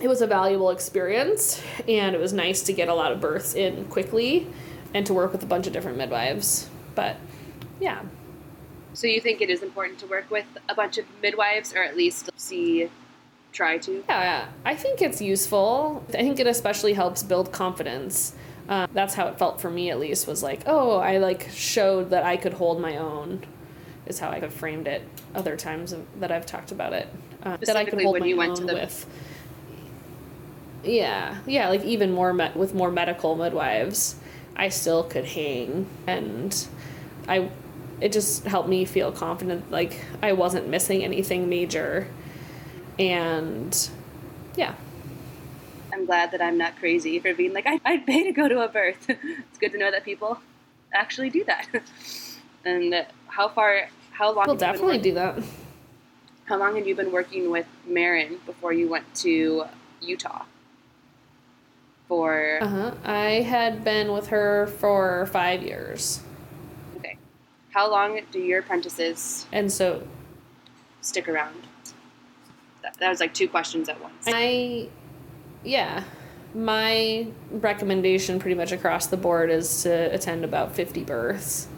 it was a valuable experience, and it was nice to get a lot of births in quickly and to work with a bunch of different midwives. But yeah. So you think it is important to work with a bunch of midwives, or at least see, try to? Yeah, I think it's useful. I think it especially helps build confidence. Uh, that's how it felt for me, at least. Was like, oh, I like showed that I could hold my own. Is how I have framed it. Other times that I've talked about it, uh, that I could hold my own the- with. Yeah, yeah, like even more met with more medical midwives, I still could hang, and I it just helped me feel confident like I wasn't missing anything major. And yeah. I'm glad that I'm not crazy for being like, I, I'd pay to go to a birth. (laughs) it's good to know that people actually do that. (laughs) and how far, how long? We'll definitely do that. How long have you been working with Maryn before you went to Utah? For. Uh huh. I had been with her for five years. Okay, how long do your apprentices and so stick around? That, that was like two questions at once. I, yeah, my recommendation pretty much across the board is to attend about 50 births.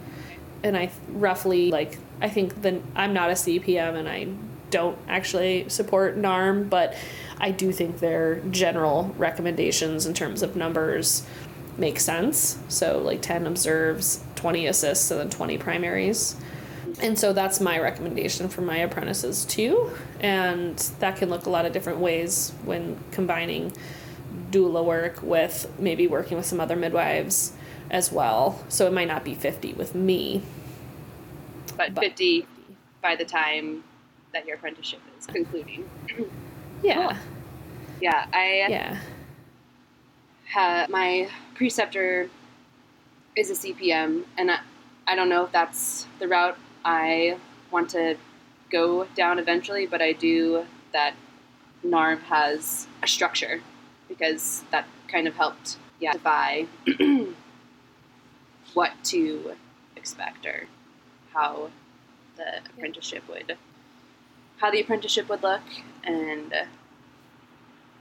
And I roughly like I think the I'm not a CPM and I don't actually support NARM, but I do think their general recommendations in terms of numbers make sense. So like 10 observes, 20 assists, and then 20 primaries. And so that's my recommendation for my apprentices too. And that can look a lot of different ways when combining doula work with maybe working with some other midwives as well. So it might not be 50 with me. But, but 50 by the time that your apprenticeship is concluding. yeah. Cool. Yeah, I Yeah. Ha, my preceptor is a CPM, and I, I don't know if that's the route I want to go down eventually, but I do that NARM has a structure because that kind of helped yeah, identify (clears throat) what to expect or how the apprenticeship would how the apprenticeship would look and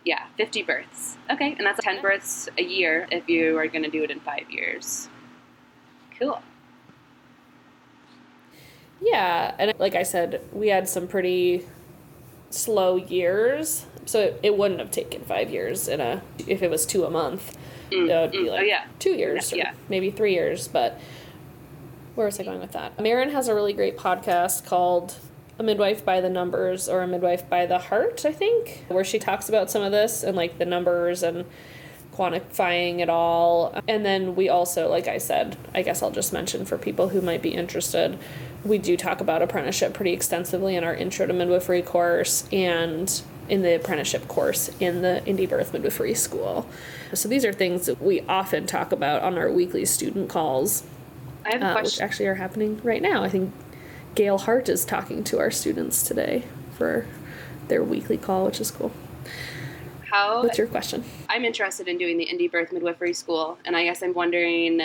yeah, 50 births. Okay, and that's 10 births a year if you are going to do it in five years. Cool. Yeah, and like I said, we had some pretty slow years, so it, it wouldn't have taken five years in a if it was two a month. Mm, it would be mm, like oh, yeah. two years, yeah, yeah. maybe three years. But where was I going with that? Maryn has a really great podcast called a midwife by the numbers or a midwife by the heart, I think, where she talks about some of this and like the numbers and quantifying it all. And then we also, like I said, I guess I'll just mention for people who might be interested, we do talk about apprenticeship pretty extensively in our intro to midwifery course and in the apprenticeship course in the Indie Birth Midwifery School. So these are things that we often talk about on our weekly student calls. I have a uh, question. Which actually are happening right now. I think Gail Hart is talking to our students today for their weekly call, which is cool. How? What's your question? I'm interested in doing the Indie Birth Midwifery School, and I guess I'm wondering.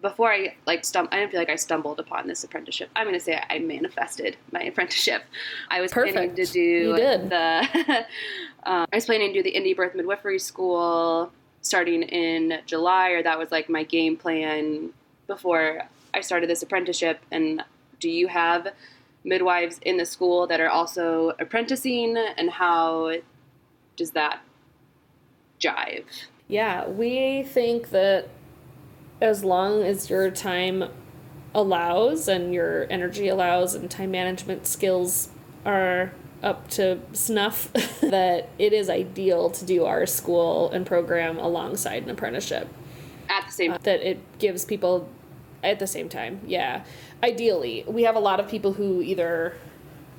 Before I like stum- I don't feel like I stumbled upon this apprenticeship. I'm going to say I manifested my apprenticeship. I was Perfect. planning to do the. (laughs) um, I was planning to do the Indie Birth Midwifery School starting in July, or that was like my game plan before I started this apprenticeship, and do you have midwives in the school that are also apprenticing, and how does that jive? Yeah, we think that as long as your time allows and your energy allows and time management skills are up to snuff (laughs) that it is ideal to do our school and program alongside an apprenticeship at the same uh, that it gives people at the same time. Yeah. Ideally, we have a lot of people who either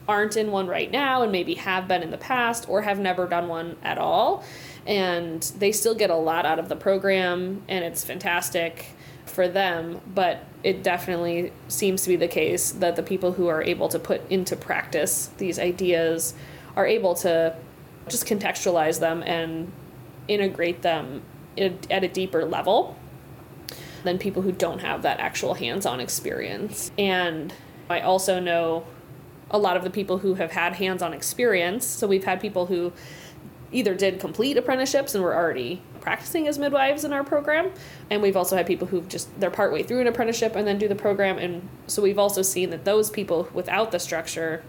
aren't in one right now and maybe have been in the past or have never done one at all. And they still get a lot out of the program and it's fantastic for them, but it definitely seems to be the case that the people who are able to put into practice these ideas are able to just contextualize them and integrate them at a deeper level than people who don't have that actual hands on experience. And I also know a lot of the people who have had hands on experience. So we've had people who either did complete apprenticeships and were already practicing as midwives in our program and we've also had people who've just they're partway through an apprenticeship and then do the program and so we've also seen that those people without the structure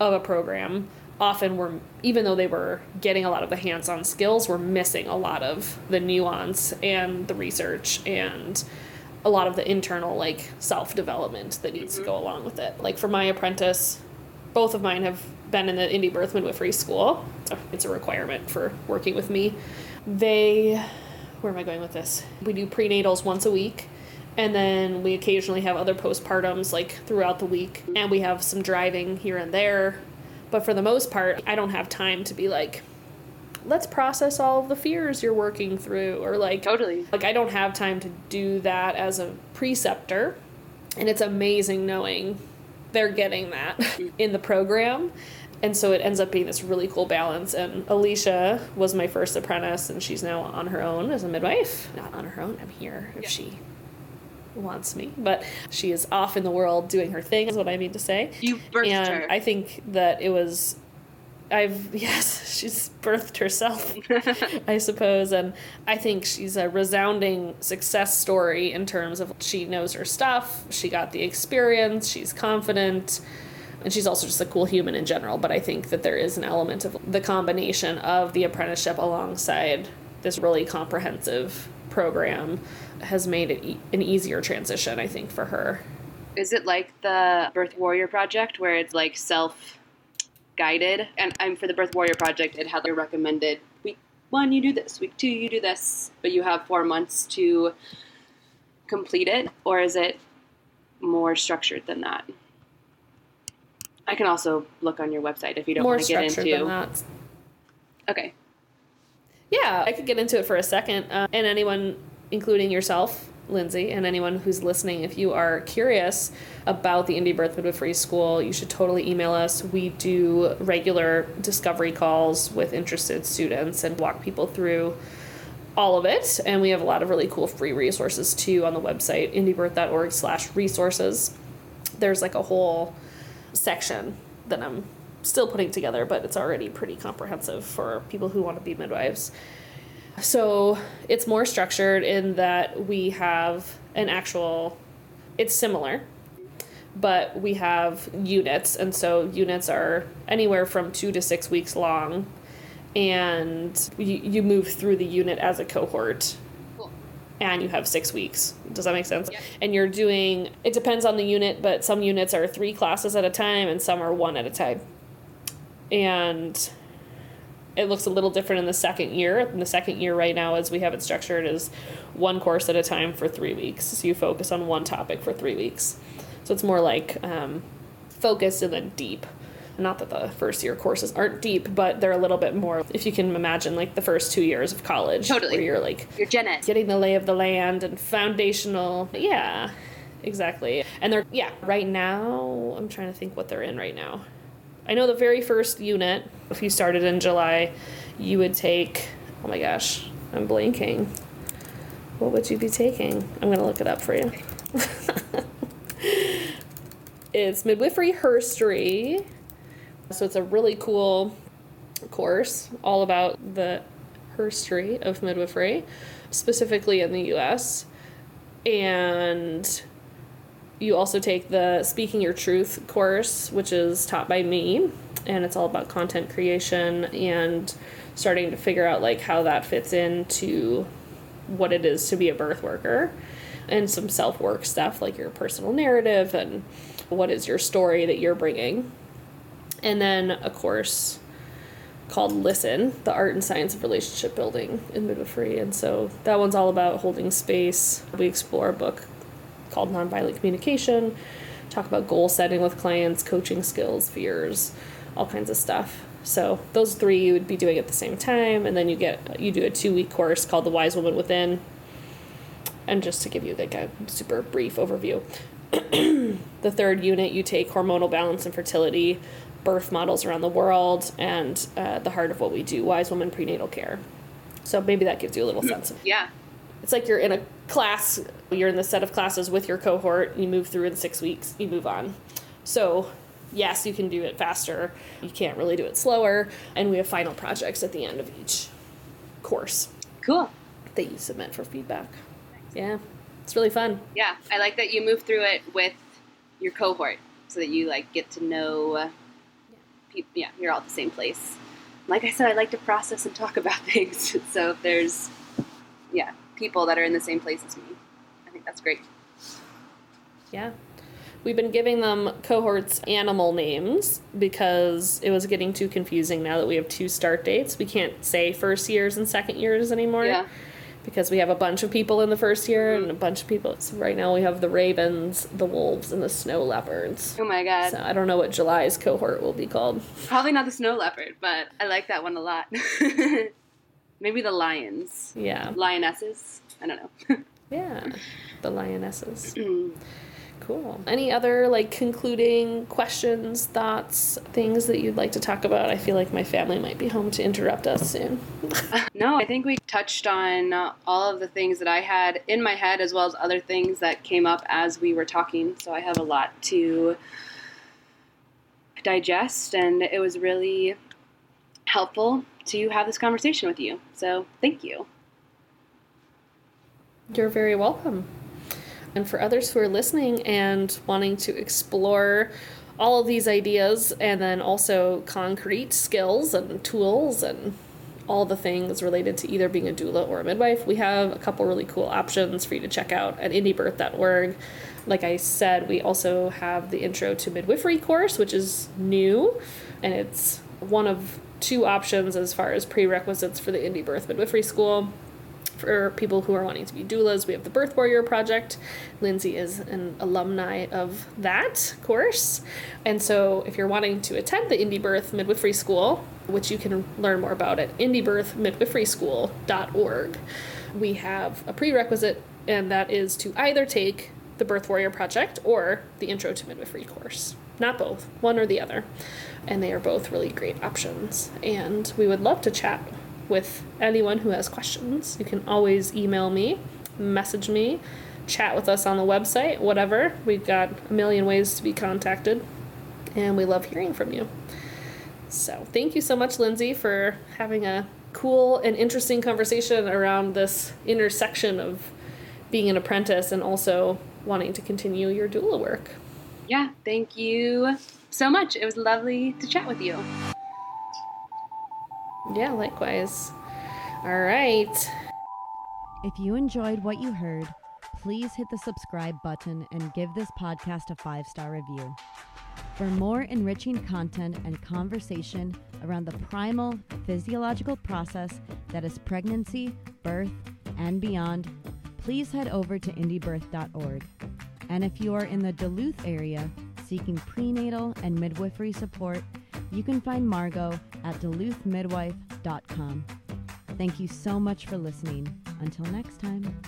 of a program often were even though they were getting a lot of the hands-on skills were missing a lot of the nuance and the research and a lot of the internal like self-development that needs mm-hmm. to go along with it like for my apprentice both of mine have been in the indie birth midwifery school. It's a requirement for working with me. They where am I going with this? We do prenatals once a week and then we occasionally have other postpartums like throughout the week and we have some driving here and there. But for the most part i don't have time to be like let's process all of the fears you're working through or like totally. like i don't have time to do that as a preceptor. And it's amazing knowing they're getting that (laughs) in the program. And so it ends up being this really cool balance. And alicia was my first apprentice and she's now on her own as a midwife. Not on her own i'm here if yeah. she wants me but she is off in the world doing her thing is what i mean to say. You birthed and her. I think that it was I've (laughs) yes, she's birthed herself, (laughs) I suppose, and I think she's a resounding success story in terms of she knows her stuff, she got the experience, she's confident, and she's also just a cool human in general. But I think that there is an element of the combination of the apprenticeship alongside this really comprehensive program has made it e- an easier transition, I think, for her. Is it like the Birth Warrior Project where it's like self guided? And I'm for the Birth Warrior Project, it had a recommended week one, you do this, week two, you do this, but you have four months to complete it? Or is it more structured than that? I can also look on your website if you don't want to get into. Than that. Okay. Yeah, I could get into it for a second. Uh, and anyone, including yourself, Lindsay, and anyone who's listening, if you are curious about the Indie Birth Midwifery School, you should totally email us. We do regular discovery calls with interested students and walk people through all of it. And we have a lot of really cool free resources too on the website, indiebirth.org slash resources. There's like a whole section that I'm still putting together, but it's already pretty comprehensive for people who want to be midwives. So it's more structured in that we have an actual, it's similar, but we have units. And so units are anywhere from two to six weeks long. And you, you move through the unit as a cohort and you have six weeks. Does that make sense? Yeah. And you're doing, it depends on the unit, but some units are three classes at a time and some are one at a time. And it looks a little different in the second year. In the second year, right now, as we have it structured, is one course at a time for three weeks. So you focus on one topic for three weeks. So it's more like um, focused and then deep not that the first year courses aren't deep, but they're a little bit more. If you can imagine, like the first two years of college, totally, where you're like you're Gen Ed. getting the lay of the land and foundational. Yeah, exactly. And they're yeah. Right now, I'm trying to think what they're in right now. I know the very first unit. If you started in July, you would take. Oh my gosh, I'm blanking. What would you be taking? I'm gonna look it up for you. (laughs) it's midwifery herstory so it's a really cool course all about the history of midwifery, specifically in the US. And you also take the Speaking Your Truth course, which is taught by me, and it's all about content creation and starting to figure out like how that fits into what it is to be a birth worker and some self-work stuff like your personal narrative and what is your story that you're bringing and then a course called Listen, the art and science of relationship building in midwifery. And so that one's all about holding space. We explore a book called Nonviolent Communication, talk about goal setting with clients, coaching skills, fears, all kinds of stuff. So those three you would be doing at the same time, and then you get you do a two week course called The Wise Woman Within. And just to give you like a super brief overview, (clears throat) the third unit you take hormonal balance and fertility birth models around the world and uh, the heart of what we do wise woman prenatal care so maybe that gives you a little sense of yeah it's like you're in a class, you're in the set of classes with your cohort, you move through in six weeks, you move on. So, yes, you can do it faster, you can't really do it slower, and we have final projects at the end of each course Cool. that you submit for feedback. Yeah, it's really fun. Yeah, I like that you move through it with your cohort so that you like get to know uh, people. Yeah, you're all at the same place. Like I said, I like to process and talk about (laughs) things. So if there's, yeah, people that are in the same place as me, I think that's great. Yeah. We've been giving them cohorts animal names because it was getting too confusing now that we have two start dates. We can't say first years and second years anymore. Yeah. Because we have a bunch of people in the first year and a mm-hmm. bunch of people. So right now we have the ravens, the wolves, and the snow leopards. Oh my god. So I don't know what July's cohort will be called. Probably not the snow leopard, but I like that one a lot. (laughs) Maybe the lions. Yeah. Lionesses. I don't know. (laughs) Yeah. The lionesses. (clears throat) Cool. Any other like concluding questions, thoughts, things that you'd like to talk about? I feel like my family might be home to interrupt us soon. (laughs) (laughs) No, I think we touched on all of the things that I had in my head as well as other things that came up as we were talking. So I have a lot to digest, and it was really helpful to have this conversation with you. So thank you. You're very welcome. And for others who are listening and wanting to explore all of these ideas and then also concrete skills and tools and all the things related to either being a doula or a midwife, we have a couple really cool options for you to check out at indiebirth.org. Like I said, we also have the Intro to Midwifery course, which is new, and it's one of two options as far as prerequisites for the Indie Birth Midwifery School for people who are wanting to be doulas, we have the Birth Warrior Project. Lindsay is an alumni of that course. And so, if you're wanting to attend the Indie Birth Midwifery School, which you can learn more about at indiebirthmidwiferyschool.org, we have a prerequisite, and that is to either take the Birth Warrior Project or the Intro to Midwifery course. Not both, one or the other. And they are both really great options. And we would love to chat with anyone who has questions. You can always email me, message me, chat with us on the website, whatever. We've got a million ways to be contacted, and we love hearing from you. So, thank you so much, Lindsay, for having a cool and interesting conversation around this intersection of being an apprentice and also wanting to continue your doula work. Yeah, thank you so much. It was lovely to chat with you. Yeah, likewise. All right. If you enjoyed what you heard, please hit the subscribe button and give this podcast a five star review. For more enriching content and conversation around the primal physiological process that is pregnancy, birth, and beyond, please head over to indiebirth.org. And if you are in the Duluth area seeking prenatal and midwifery support, you can find Margot at duluthmidwife.com. Thank you so much for listening. Until next time.